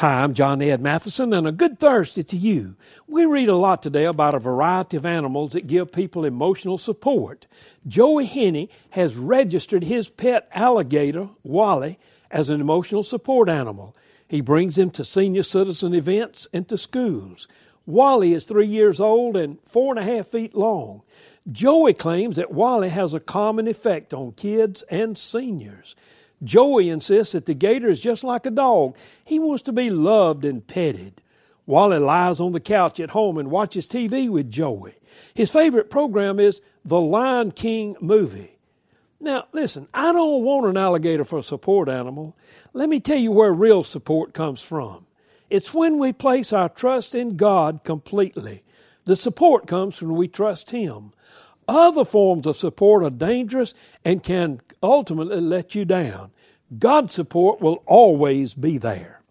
Hi, I'm John Ed Mathison, and a good Thursday to you. We read a lot today about a variety of animals that give people emotional support. Joie Henney has registered his pet alligator, Wally, as an emotional support animal. He brings him to senior citizen events and to schools. Wally is three years old and four and a half feet long. Joie claims that Wally has a common effect on kids and seniors. Joie insists that the gator is just like a dog. He wants to be loved and petted. Wally lies on the couch at home and watches TV with Joie. His favorite program is the Lion King movie. Now, listen, I don't want an alligator for a support animal. Let me tell you where real support comes from. It's when we place our trust in God completely. The support comes when we trust Him. Other forms of support are dangerous and can ultimately let you down. God's support will always be there.